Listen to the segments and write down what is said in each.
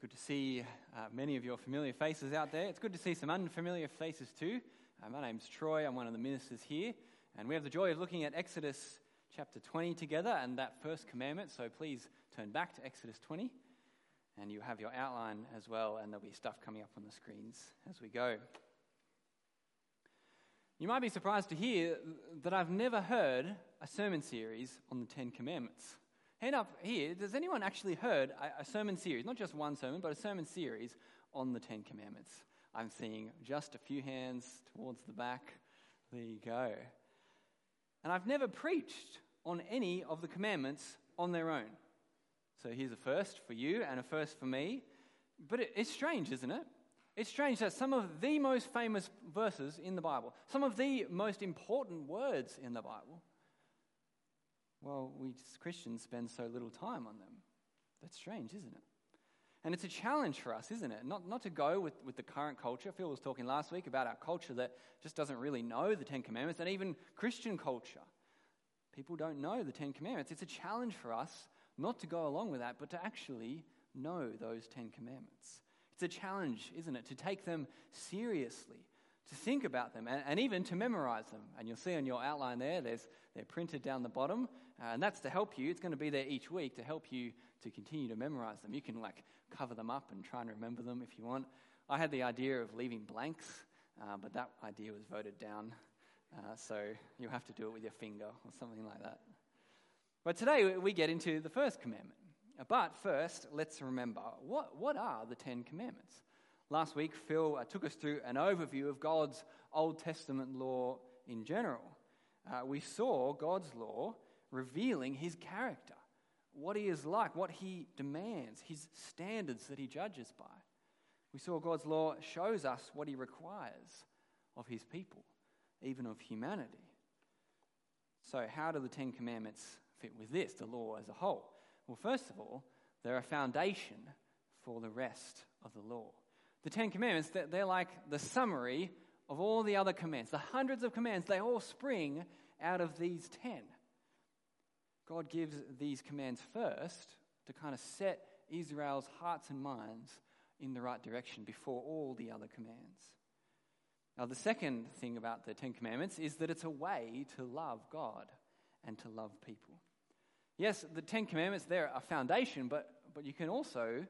Good to see uh, many of your familiar faces out there. It's good to see some unfamiliar faces too. Uh, my name's Troy, I'm one of the ministers here, and we have the joy of looking at Exodus chapter 20 together and that first commandment. So please turn back to Exodus 20, and you have your outline as well, and there'll be stuff coming up on the screens as we go. You might be surprised to hear that I've never heard a sermon series on the Ten Commandments. Hand up here, does anyone actually heard a, a, sermon series, not just one sermon, but a sermon series on the Ten Commandments? I'm seeing just a few hands towards the back. There you go. And I've never preached on any of the commandments on their own. So here's a first for you and a first for me. But it, it's strange, isn't it? It's strange that some of the most famous verses in the Bible, some of the most important words in the Bible, well, we Christians spend so little time on them. That's strange, isn't it? And it's a challenge for us, isn't it? Not, not to go with, with the current culture. Phil was talking last week about our culture that just doesn't really know the Ten Commandments, and even Christian culture. People don't know the Ten Commandments. It's a challenge for us not to go along with that, but to actually know those Ten Commandments. It's a challenge, isn't it, to take them seriously, to think about them, and, and even to memorize them. And you'll see on your outline there, there's, they're printed down the bottom. Uh, and that's to help you. It's going to be there each week to help you to continue to memorize them. You can like cover them up and try and remember them if you want. I had the idea of leaving blanks, uh, but that idea was voted down. Uh, so you have to do it with your finger or something like that. But today we get into the first commandment. But first, let's remember what, what are the Ten Commandments? Last week, Phil uh, took us through an overview of God's Old Testament law in general. Uh, we saw God's law revealing his character, what he is like, what he demands, his standards that he judges by. We saw God's law shows us what he requires of his people, even of humanity. So, how do the Ten Commandments fit with this, the law as a whole? Well, first of all, they're a foundation for the rest of the law. The Ten Commandments, they're like the summary of all the other commands. The hundreds of commands, they all spring out of these ten. God gives these commands first to kind of set Israel's hearts and minds in the right direction before all the other commands. Now, the second thing about the Ten Commandments is that it's a way to love God and to love people. Yes, the Ten Commandments, they're a foundation, but, but you can also,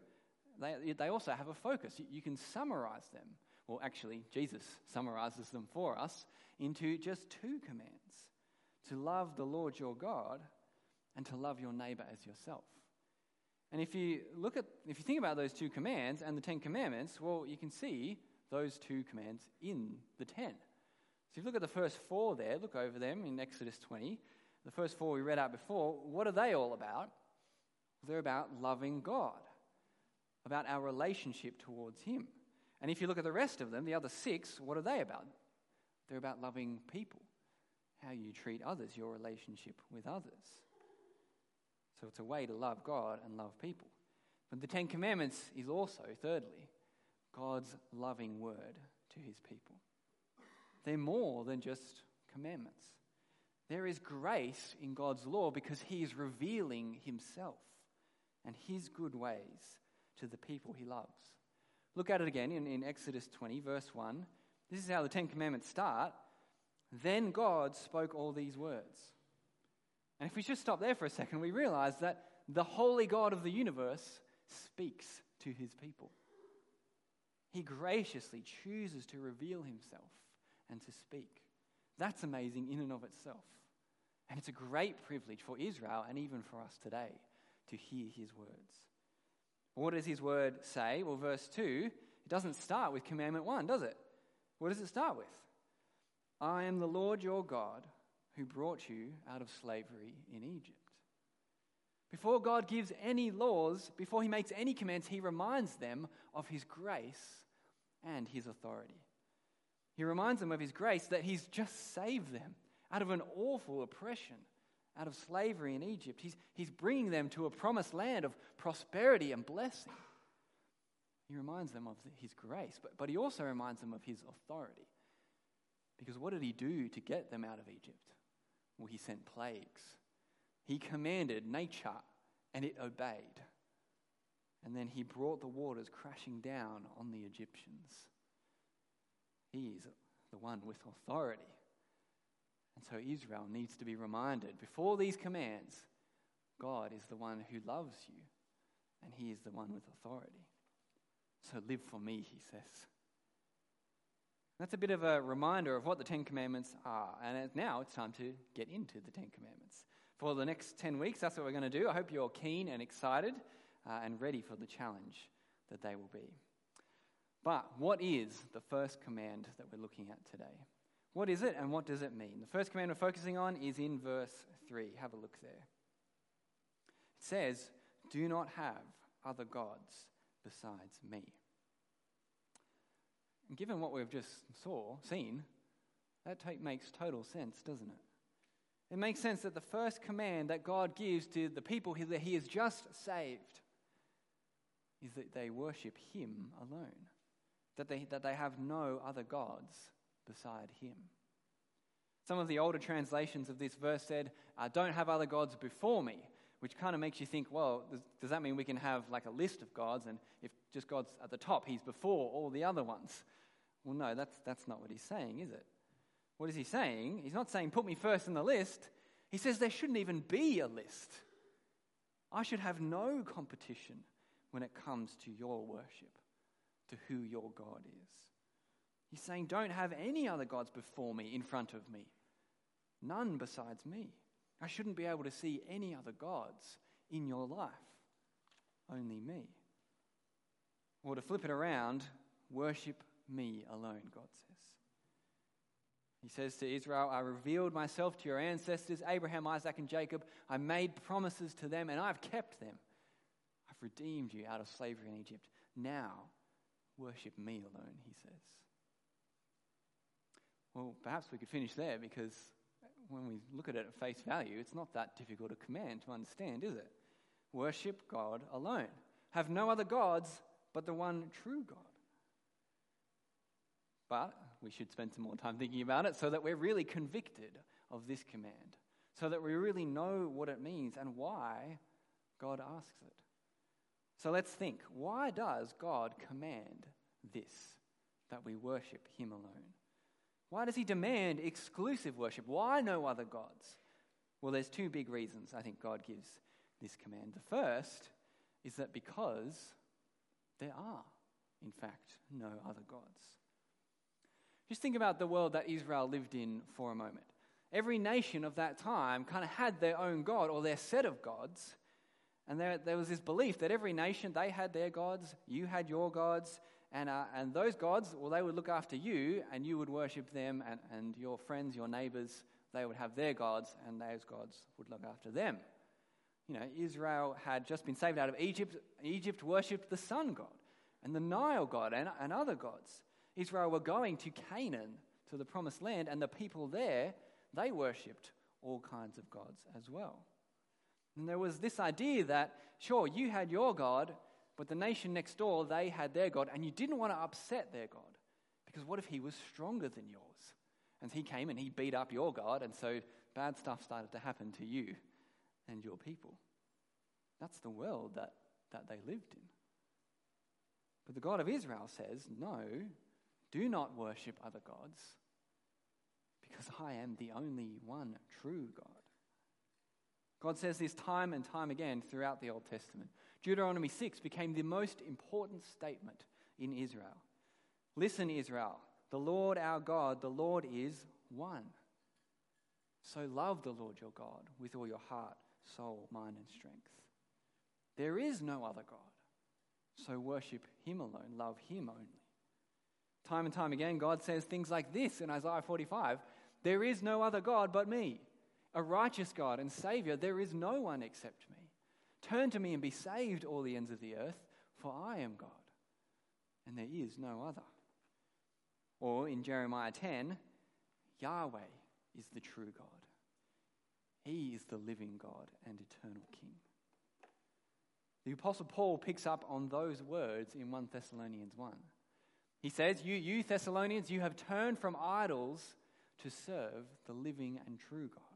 they, they also have a focus. You, you can summarize them. Well, actually, Jesus summarizes them for us into just two commands to love the Lord your God and to love your neighbor as yourself. And if you look at, if you think about those two commands and the Ten Commandments, well, you can see those two commands in the ten. So if you look at the first four there, look over them in Exodus 20. The first four we read out before, what are they all about? They're about loving God, about our relationship towards Him. And if you look at the rest of them, the other six, what are they about? They're about loving people, how you treat others, your relationship with others. So it's a way to love God and love people. But the Ten Commandments is also, thirdly, God's loving word to his people. They're more than just commandments. There is grace in God's law because he is revealing himself and his good ways to the people he loves. Look at it again in, in Exodus 20, verse 1. This is how the Ten Commandments start. Then God spoke all these words. And if we just stop there for a second, we realize that the holy God of the universe speaks to his people. He graciously chooses to reveal himself and to speak. That's amazing in and of itself. And it's a great privilege for Israel and even for us today to hear his words. what does his word say? Well, verse 2, it doesn't start with commandment 1, does it? What does it start with? I am the Lord your God who brought you out of slavery in Egypt. Before God gives any laws, before he makes any commands, he reminds them of his grace and his authority. He reminds them of his grace that he's just saved them out of an awful oppression, out of slavery in Egypt. He's, he's bringing them to a promised land of prosperity and blessing. He reminds them of his grace, but, but he also reminds them of his authority. Because what did he do to get them out of Egypt? Well, he sent plagues. He commanded nature, and it obeyed. and then he brought the waters crashing down on the Egyptians. He is the one with authority. And so Israel needs to be reminded before these commands, God is the one who loves you, and he is the one with authority. So live for me, he says. That's a bit of a reminder of what the Ten Commandments are. And now it's time to get into the Ten Commandments. For the next 10 weeks, that's what we're going to do. I hope you're keen and excited uh, and ready for the challenge that they will be. But what is the first command that we're looking at today? What is it and what does it mean? The first command we're focusing on is in verse 3. Have a look there. It says, Do not have other gods besides me. And given what we've just saw, seen, that take, makes total sense, doesn't it? It makes sense that the first command that God gives to the people that He has just saved is that they worship Him alone, that they, that they have no other gods beside Him. Some of the older translations of this verse said, Don't have other gods before me, which kind of makes you think, well, does, does that mean we can have like a list of gods, and if just God's at the top, He's before all the other ones? Well, no, that's, that's not what He's saying, is it? What is He saying? He's not saying, Put me first in the list. He says there shouldn't even be a list. I should have no competition when it comes to your worship, to who your God is. He's saying, Don't have any other gods before me, in front of me. None besides me. I shouldn't be able to see any other gods in your life, only me. Or to flip it around, worship me alone, God says. He says to Israel, I revealed myself to your ancestors, Abraham, Isaac, and Jacob. I made promises to them, and I've kept them. I've redeemed you out of slavery in Egypt. Now, worship me alone, he says. Well, perhaps we could finish there because when we look at it at face value, it's not that difficult a command to understand, is it? Worship God alone. Have no other gods but the one true God. But we should spend some more time thinking about it so that we're really convicted of this command, so that we really know what it means and why God asks it. So let's think why does God command this, that we worship Him alone? Why does He demand exclusive worship? Why no other gods? Well, there's two big reasons I think God gives this command. The first is that because there are, in fact, no other gods. Just think about the world that Israel lived in for a moment. Every nation of that time kind of had their own God or their set of gods. And there, there was this belief that every nation, they had their gods, you had your gods, and, uh, and those gods, well, they would look after you, and you would worship them, and, and your friends, your neighbors, they would have their gods, and those gods would look after them. You know, Israel had just been saved out of Egypt. Egypt worshipped the sun god and the Nile god and, and other gods. Israel were going to Canaan, to the promised land, and the people there, they worshipped all kinds of gods as well. And there was this idea that, sure, you had your God, but the nation next door, they had their God, and you didn't want to upset their God. Because what if he was stronger than yours? And he came and he beat up your God, and so bad stuff started to happen to you and your people. That's the world that, that they lived in. But the God of Israel says, no, do not worship other gods, because I am the only one true God. God says this time and time again throughout the Old Testament. Deuteronomy 6 became the most important statement in Israel. Listen, Israel, the Lord our God, the Lord is one. So love the Lord your God with all your heart, soul, mind, and strength. There is no other God. So worship him alone, love him only. Time and time again, God says things like this in Isaiah 45 There is no other God but me, a righteous God and Savior. There is no one except me. Turn to me and be saved, all the ends of the earth, for I am God, and there is no other. Or in Jeremiah 10, Yahweh is the true God. He is the living God and eternal King. The Apostle Paul picks up on those words in 1 Thessalonians 1. He says, You, you Thessalonians, you have turned from idols to serve the living and true God.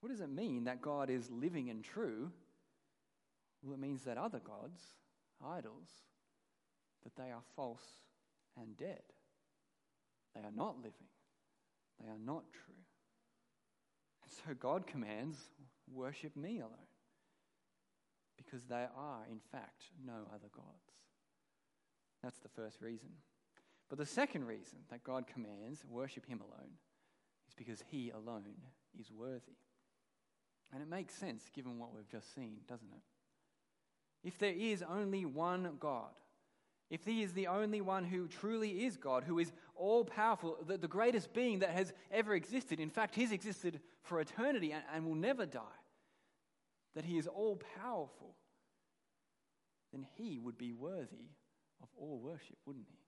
What does it mean that God is living and true? Well, it means that other gods, idols, that they are false and dead. They are not living. They are not true. And so God commands, worship me alone. Because there are, in fact, no other gods. That's the first reason. But the second reason that God commands worship Him alone is because He alone is worthy. And it makes sense given what we've just seen, doesn't it? If there is only one God, if He is the only one who truly is God, who is all powerful, the, the greatest being that has ever existed, in fact, He's existed for eternity and, and will never die, that He is all powerful, then He would be worthy of all worship, wouldn't He?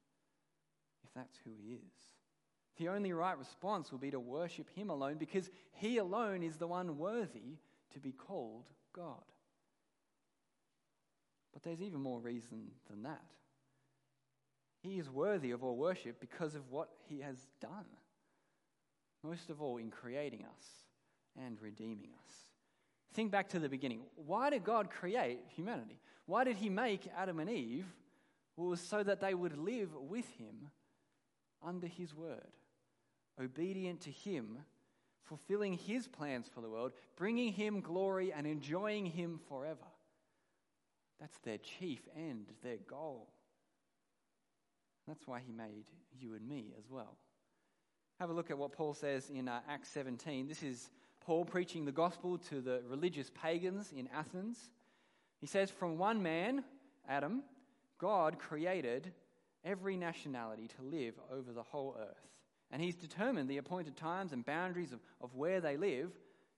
If that's who He is. The only right response will be to worship Him alone because He alone is the one worthy to be called God. But there's even more reason than that. He is worthy of all worship because of what He has done, most of all in creating us and redeeming us. Think back to the beginning. Why did God create humanity? Why did He make Adam and Eve? Well, was so that they would live with Him under His word, obedient to Him, fulfilling His plans for the world, bringing Him glory, and enjoying Him forever. That's their chief end, their goal. That's why He made you and me as well. Have a look at what Paul says in uh, Acts 17. This is Paul preaching the gospel to the religious pagans in Athens. He says, From one man, Adam, God created every nationality to live over the whole earth. And he's determined the appointed times and boundaries of, of where they live.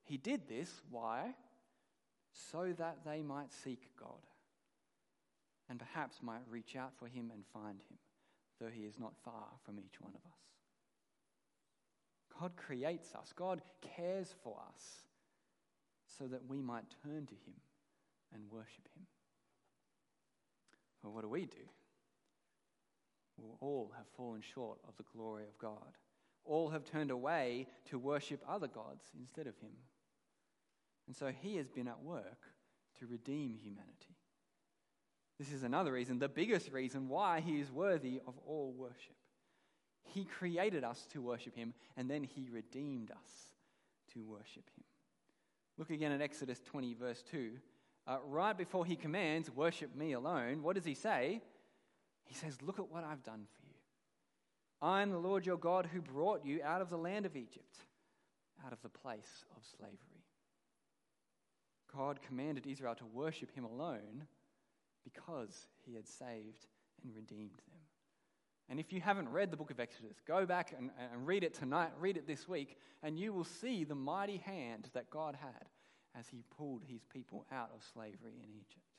He did this, why? So that they might seek God and perhaps might reach out for him and find him, though he is not far from each one of us. God creates us, God cares for us so that we might turn to him and worship him. Well, what do we do? We all have fallen short of the glory of God. All have turned away to worship other gods instead of him. And so he has been at work to redeem humanity. This is another reason, the biggest reason why he is worthy of all worship. He created us to worship him, and then he redeemed us to worship him. Look again at Exodus 20, verse 2. Uh, right before he commands, Worship me alone, what does he say? He says, Look at what I've done for you. I am the Lord your God who brought you out of the land of Egypt, out of the place of slavery. God commanded Israel to worship him alone because he had saved and redeemed them. And if you haven't read the book of Exodus, go back and, and read it tonight, read it this week, and you will see the mighty hand that God had as he pulled his people out of slavery in Egypt.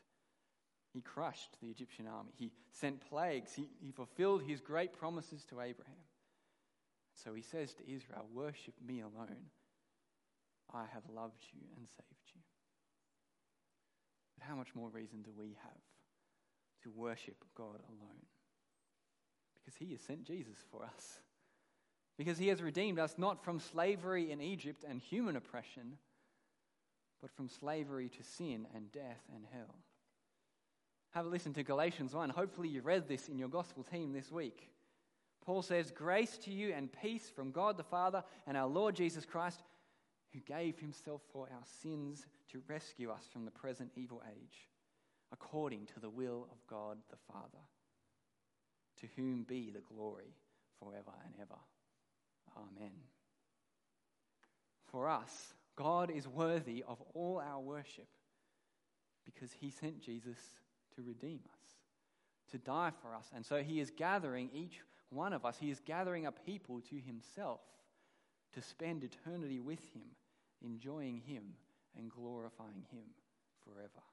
He crushed the Egyptian army, he sent plagues, he, he fulfilled his great promises to Abraham. So he says to Israel, Worship me alone. I have loved you and saved you. But how much more reason do we have to worship God alone? Because he has sent Jesus for us. Because he has redeemed us not from slavery in Egypt and human oppression but from slavery to sin and death and hell. Have a listen to Galatians 1. Hopefully, you read this in your gospel team this week. Paul says, Grace to you and peace from God the Father and our Lord Jesus Christ, who gave himself for our sins to rescue us from the present evil age, according to the will of God the Father, to whom be the glory forever and ever. Amen. For us, God is worthy of all our worship because he sent Jesus to redeem us, to die for us. And so he is gathering each one of us, he is gathering a people to himself to spend eternity with him, enjoying him and glorifying him forever.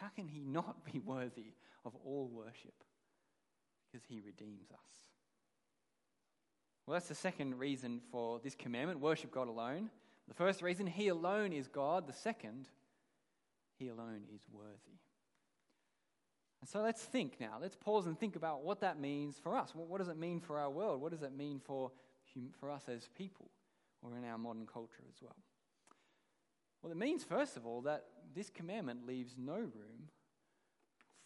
How can he not be worthy of all worship? Because he redeems us. Well, that's the second reason for this commandment worship God alone. The first reason, He alone is God. The second, He alone is worthy. So let's think now. Let's pause and think about what that means for us. What does it mean for our world? What does it mean for, for us as people or in our modern culture as well? Well, it means, first of all, that this commandment leaves no room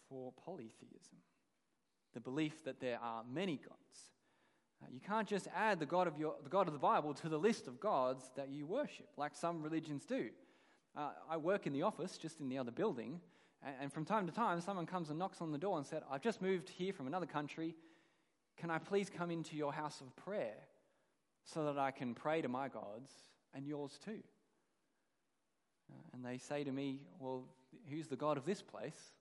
for polytheism the belief that there are many gods. Uh, you can't just add the God, of your, the God of the Bible to the list of gods that you worship, like some religions do. Uh, I work in the office, just in the other building, and, from time to time, someone comes and knocks on the door and said, I've just moved here from another country. Can I please come into your house of prayer so that I can pray to my gods and yours too? Uh, and they say to me, Well, who's the God of this place?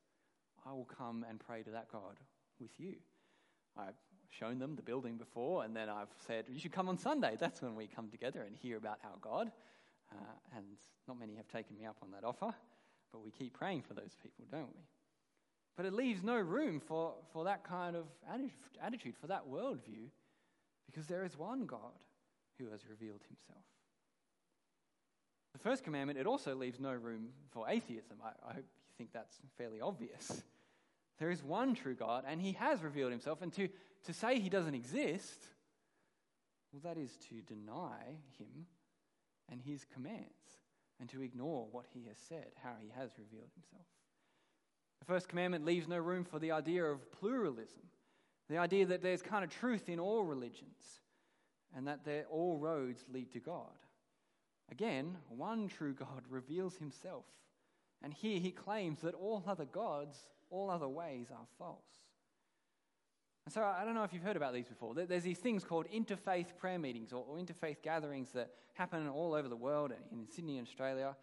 I will come and pray to that God with you. I've shown them the building before, and then I've said, You should come on Sunday. That's when we come together and hear about our God. Uh, and not many have taken me up on that offer, but we keep praying for those people, don't we? But it leaves no room for, for that kind of attitude, for that worldview, because there is one God who has revealed himself. The first commandment, it also leaves no room for atheism. I, I hope you think that's fairly obvious. There is one true God, and he has revealed himself. And to, to say he doesn't exist, well, that is to deny him and his commands and to ignore what he has said, how he has revealed himself. The first commandment leaves no room for the idea of pluralism, the idea that there's kind of truth in all religions and that all roads lead to God. Again, one true God reveals himself. And here he claims that all other gods, all other ways are false. And so I don't know if you've heard about these before. There's these things called interfaith prayer meetings or, interfaith gatherings that happen all over the world, in Sydney and Australia.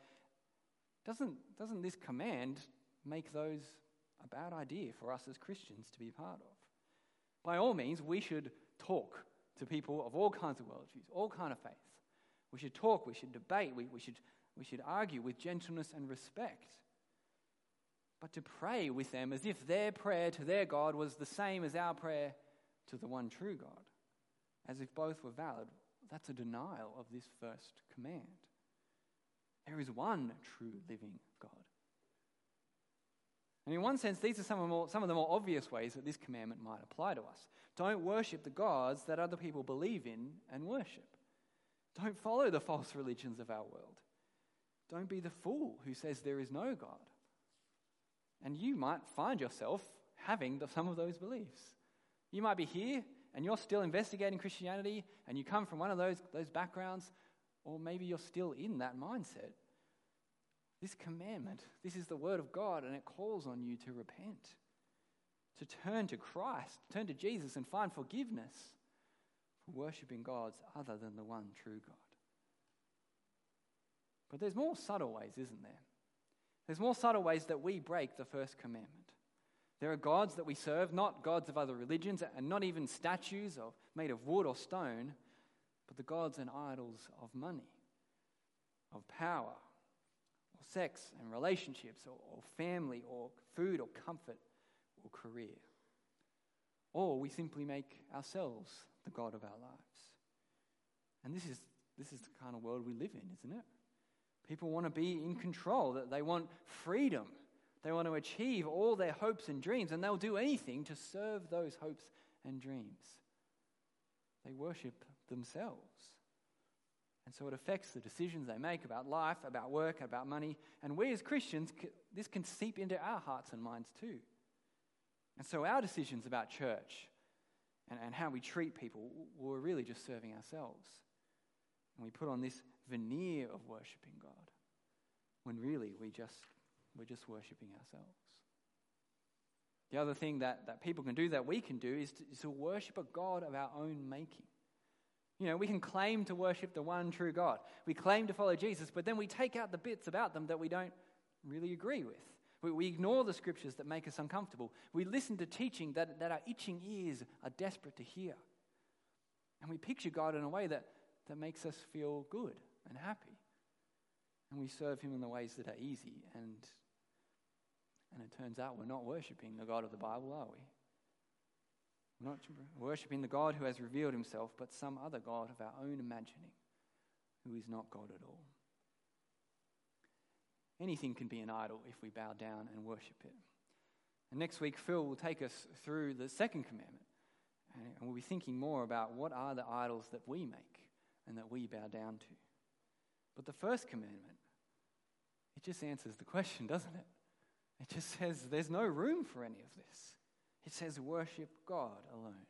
Doesn't, doesn't this command make those a bad idea for us as Christians to be part of? By all means, we should talk to people of all kinds of worldviews, all kind of faiths. We should talk, we should debate, we, we, should, we should argue with gentleness and respect. But to pray with them as if their prayer to their God was the same as our prayer to the one true God, as if both were valid, that's a denial of this first command. There is one true living God. And in one sense, these are some of, more, some of the more obvious ways that this commandment might apply to us. Don't worship the gods that other people believe in and worship. Don't follow the false religions of our world. Don't be the fool who says there is no God. And you might find yourself having the, some of those beliefs. You might be here and you're still investigating Christianity and you come from one of those, those backgrounds, or maybe you're still in that mindset. This commandment, this is the word of God, and it calls on you to repent, to turn to Christ, turn to Jesus, and find forgiveness for worshipping gods other than the one true God. But there's more subtle ways, isn't there? There's more subtle ways that we break the first commandment. There are gods that we serve, not gods of other religions, and not even statues of, made of wood or stone, but the gods and idols of money, of power, or sex and relationships, or, or family, or food, or comfort, or career. Or we simply make ourselves the God of our lives. And this is, this is the kind of world we live in, isn't it? People want to be in control, that they want freedom. They want to achieve all their hopes and dreams, and they'll do anything to serve those hopes and dreams. They worship themselves. And so it affects the decisions they make about life, about work, about money. And we as Christians, this can seep into our hearts and minds too. And so our decisions about church, and, and how we treat people, we're really just serving ourselves. And we put on this veneer of worshipping God when really we just, we're just worshipping ourselves. The other thing that, that people can do, that we can do, is to, is to worship a God of our own making. You know, we can claim to worship the one true God. We claim to follow Jesus, but then we take out the bits about them that we don't really agree with. We, we ignore the scriptures that make us uncomfortable. We listen to teaching that, that our itching ears are desperate to hear. And we picture God in a way that, that makes us feel good and happy. And we serve Him in the ways that are easy. And, and it turns out we're not worshipping the God of the Bible, are we? We're not worshipping the God who has revealed Himself, but some other God of our own imagining, who is not God at all. Anything can be an idol if we bow down and worship it. And next week, Phil will take us through the second commandment. And we'll be thinking more about what are the idols that we make and that we bow down to. But the first commandment, it just answers the question, doesn't it? It just says there's no room for any of this. It says worship God alone.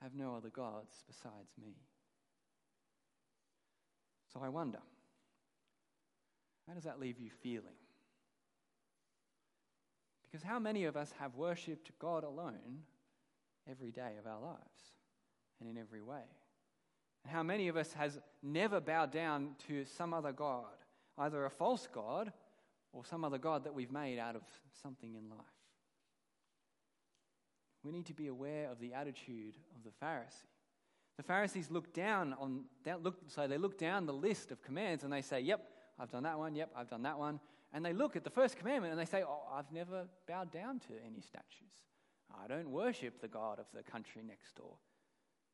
Have no other gods besides me. So I wonder, how does that leave you feeling? Because how many of us have worshipped God alone every day of our lives and in every way? And how many of us has never bowed down to some other God, either a false God or some other God that we've made out of something in life? We need to be aware of the attitude of the Pharisee. The Pharisees look down on, look, so they look down the list of commands and they say, Yep, I've done that one, yep, I've done that one. And they look at the first commandment and they say, Oh, I've never bowed down to any statues. I don't worship the God of the country next door,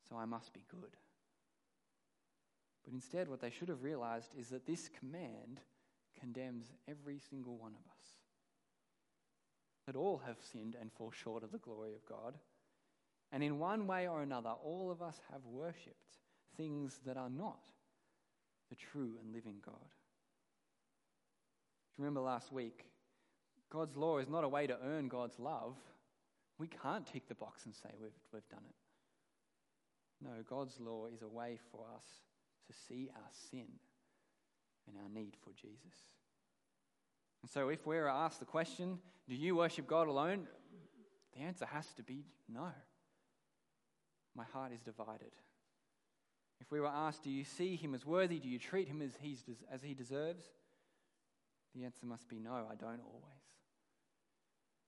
so I must be good. But instead, what they should have realized is that this command condemns every single one of us. That all have sinned and fall short of the glory of God. And in one way or another, all of us have worshipped things that are not the true and living God. Remember last week? God's law is not a way to earn God's love. We can't tick the box and say we've, we've done it. No, God's law is a way for us to see our sin and our need for Jesus. And so, if we're asked the question, do you worship God alone? The answer has to be no. My heart is divided. If we were asked, do you see him as worthy? Do you treat him as, he's, as he deserves? The answer must be no, I don't always.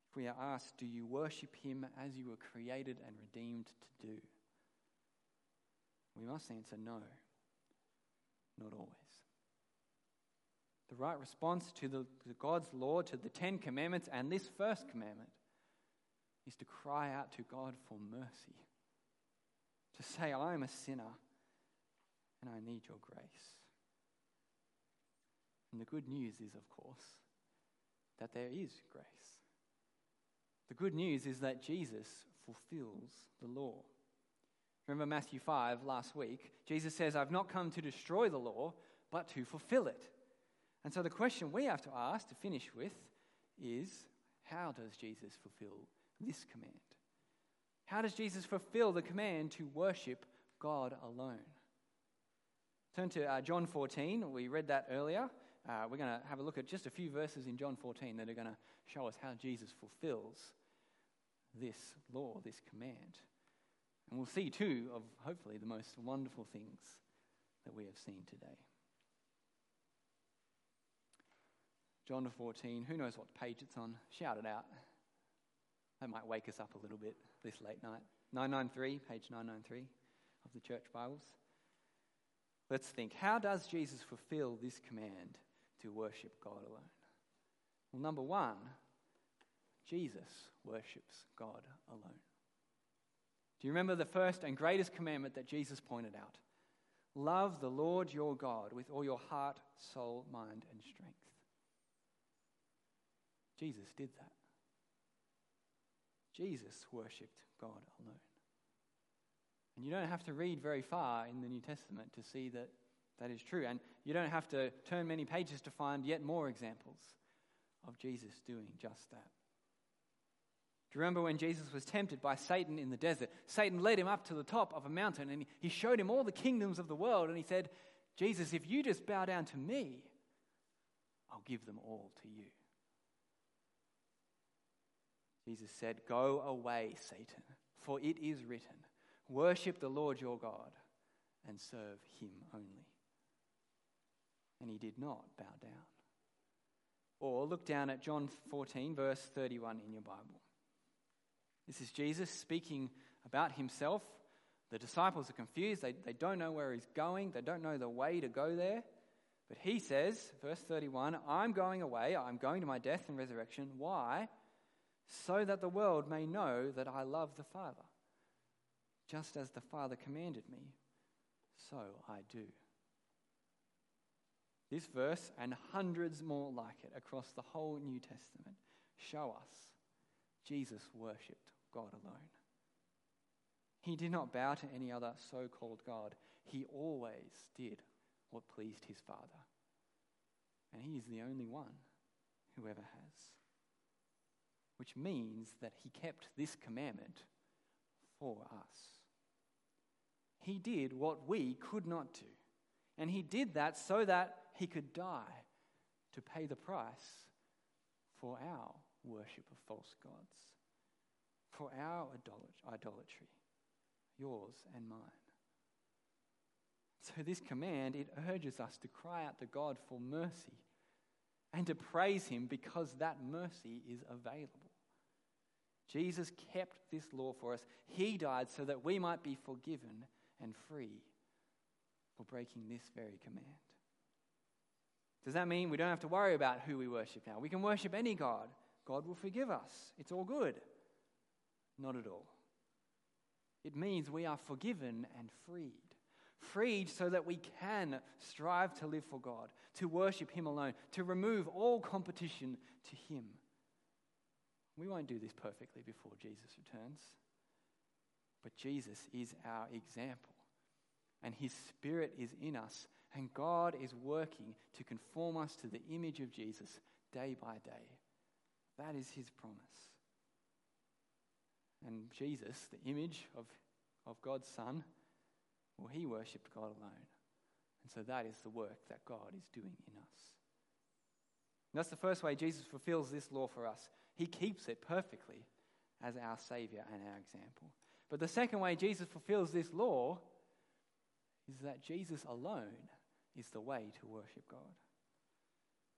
If we are asked, do you worship him as you were created and redeemed to do? We must answer no, not always. The right response to, the, to God's law, to the Ten Commandments, and this first commandment is to cry out to God for mercy. To say, I am a sinner and I need your grace. And the good news is, of course, that there is grace. The good news is that Jesus fulfills the law. Remember Matthew 5 last week? Jesus says, I've not come to destroy the law, but to fulfill it. And so the question we have to ask to finish with is how does Jesus fulfill this command? How does Jesus fulfill the command to worship God alone? Turn to uh, John 14. We read that earlier. Uh, we're going to have a look at just a few verses in John 14 that are going to show us how Jesus fulfills this law, this command. And we'll see two of hopefully the most wonderful things that we have seen today. John 14, who knows what page it's on? Shout it out. That might wake us up a little bit this late night. 993, page 993 of the church Bibles. Let's think how does Jesus fulfill this command to worship God alone? Well, number one, Jesus worships God alone. Do you remember the first and greatest commandment that Jesus pointed out? Love the Lord your God with all your heart, soul, mind, and strength. Jesus did that. Jesus worshipped God alone. And you don't have to read very far in the New Testament to see that that is true. And you don't have to turn many pages to find yet more examples of Jesus doing just that. You remember when Jesus was tempted by Satan in the desert? Satan led him up to the top of a mountain and he showed him all the kingdoms of the world. And he said, Jesus, if you just bow down to me, I'll give them all to you. Jesus said, Go away, Satan, for it is written, Worship the Lord your God and serve him only. And he did not bow down. Or look down at John 14, verse 31 in your Bible. This is Jesus speaking about himself. The disciples are confused. They, they don't know where he's going, they don't know the way to go there. But he says, verse 31, I'm going away. I'm going to my death and resurrection. Why? So that the world may know that I love the Father. Just as the Father commanded me, so I do. This verse and hundreds more like it across the whole New Testament show us Jesus worshipped God alone. He did not bow to any other so called God. He always did what pleased his Father. And He is the only one who ever has. Which means that He kept this commandment for us. He did what we could not do. And He did that so that He could die to pay the price for our worship of false gods, for our idolatry, yours and mine. So, this command, it urges us to cry out to God for mercy and to praise Him because that mercy is available. Jesus kept this law for us. He died so that we might be forgiven and free for breaking this very command. Does that mean we don't have to worry about who we worship now? We can worship any God. God will forgive us. It's all good. Not at all. It means we are forgiven and freed. Freed so that we can strive to live for God, to worship Him alone, to remove all competition to Him. We won't do this perfectly before Jesus returns, but Jesus is our example, and His Spirit is in us and God is working to conform us to the image of Jesus day by day. That is his promise. And Jesus, the image of, of God's Son, well, he worshipped God alone. And so that is the work that God is doing in us. And that's the first way Jesus fulfills this law for us. He keeps it perfectly as our Savior and our example. But the second way Jesus fulfills this law is that Jesus alone is the way to worship God.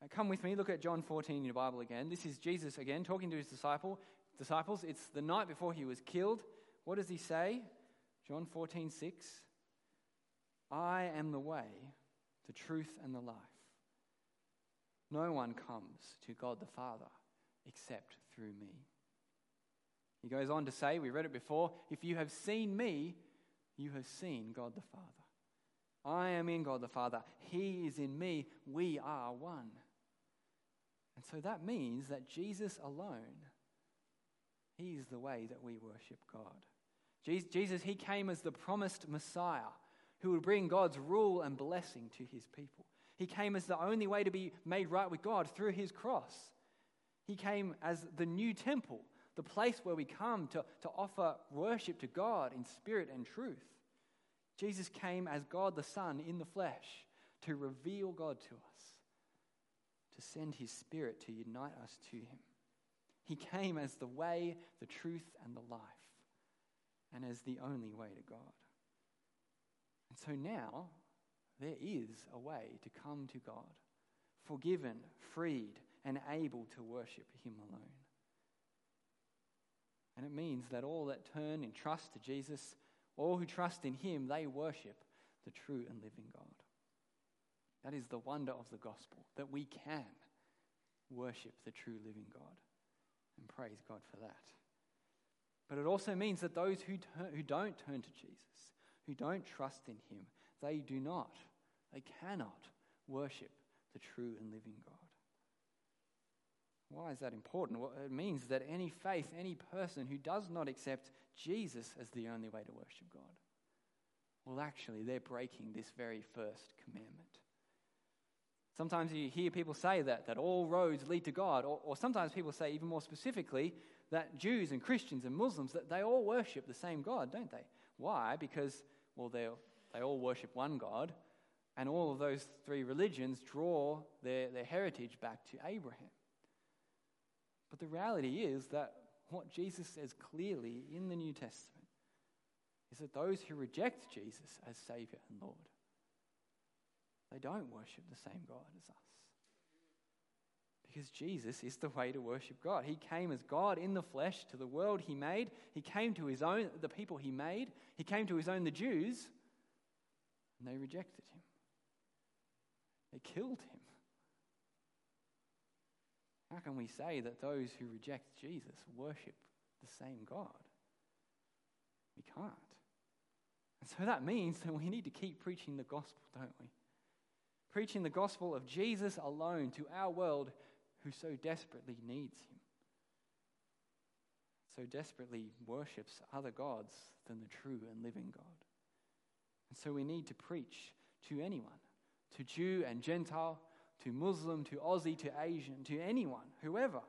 Now, come with me, look at John 14 in your Bible again. This is Jesus again talking to his disciple, disciples. It's the night before he was killed. What does he say? John 14, 6. I am the way, the truth, and the life. No one comes to God the Father except through me. He goes on to say, we read it before, if you have seen me, you have seen God the Father. I am in God the Father. He is in me. We are one. And so that means that Jesus alone, He is the way that we worship God. Jesus, He came as the promised Messiah who would bring God's rule and blessing to His people. He came as the only way to be made right with God through His cross. He came as the new temple, the place where we come to, to offer worship to God in spirit and truth. Jesus came as God the Son in the flesh to reveal God to us, to send his Spirit to unite us to him. He came as the way, the truth, and the life, and as the only way to God. And so now there is a way to come to God, forgiven, freed, and able to worship him alone. And it means that all that turn in trust to Jesus all who trust in him, they worship the true and living God. That is the wonder of the gospel, that we can worship the true living God. And praise God for that. But it also means that those who, who don't turn to Jesus, who don't trust in him, they do not, they cannot worship the true and living God. Why is that important? Well, it means that any faith, any person who does not accept Jesus as the only way to worship God, well, actually, they're breaking this very first commandment. Sometimes you hear people say that, that all roads lead to God, or, or sometimes people say, even more specifically, that Jews and Christians and Muslims, that they all worship the same God, don't they? Why? Because, well, they they all worship one God, and all of those three religions draw their, their heritage back to Abraham. But the reality is that what Jesus says clearly in the New Testament is that those who reject Jesus as Savior and Lord, they don't worship the same God as us. Because Jesus is the way to worship God. He came as God in the flesh to the world he made. He came to his own, the people he made. He came to his own, the Jews, and they rejected him. They killed him. How can we say that those who reject Jesus worship the same God? We can't. And so that means that we need to keep preaching the gospel, don't we? Preaching the gospel of Jesus alone to our world who so desperately needs him, so desperately worships other gods than the true and living God. And so we need to preach to anyone, to Jew and Gentile, to Muslim, to Aussie, to Asian, to anyone, whoever.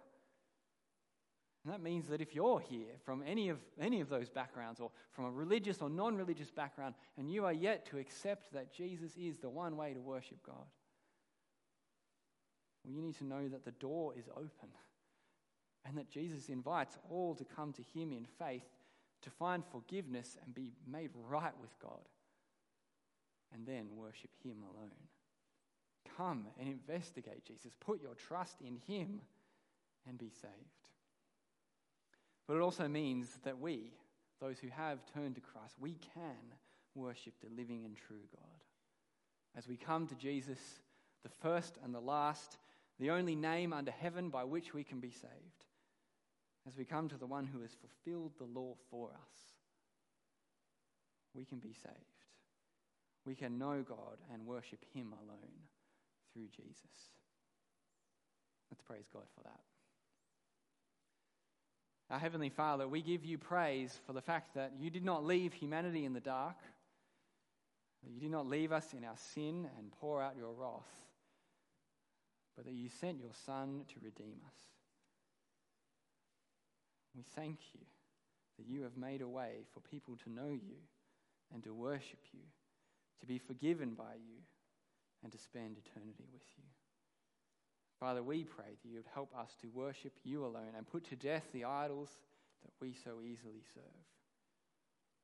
And that means that if you're here from any of, any of those backgrounds, or from a religious or non religious background, and you are yet to accept that Jesus is the one way to worship God, well, you need to know that the door is open and that Jesus invites all to come to Him in faith to find forgiveness and be made right with God, and then worship Him alone. Come and investigate Jesus. Put your trust in Him and be saved. But it also means that we, those who have turned to Christ, we can worship the living and true God. As we come to Jesus, the first and the last, the only name under heaven by which we can be saved. As we come to the one who has fulfilled the law for us, we can be saved. We can know God and worship Him alone through Jesus. Let's praise God for that. Our Heavenly Father, we give you praise for the fact that you did not leave humanity in the dark, that you did not leave us in our sin and pour out your wrath, but that you sent your Son to redeem us. We thank you that you have made a way for people to know you and to worship you, to be forgiven by you, and to spend eternity with you. Father, we pray that you would help us to worship you alone and put to death the idols that we so easily serve.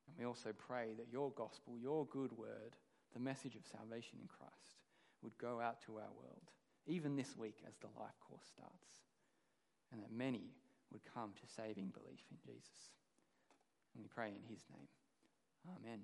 And we also pray that your gospel, your good word, the message of salvation in Christ, would go out to our world, even this week as the life course starts, and that many would come to saving belief in Jesus. And we pray in his name. Amen.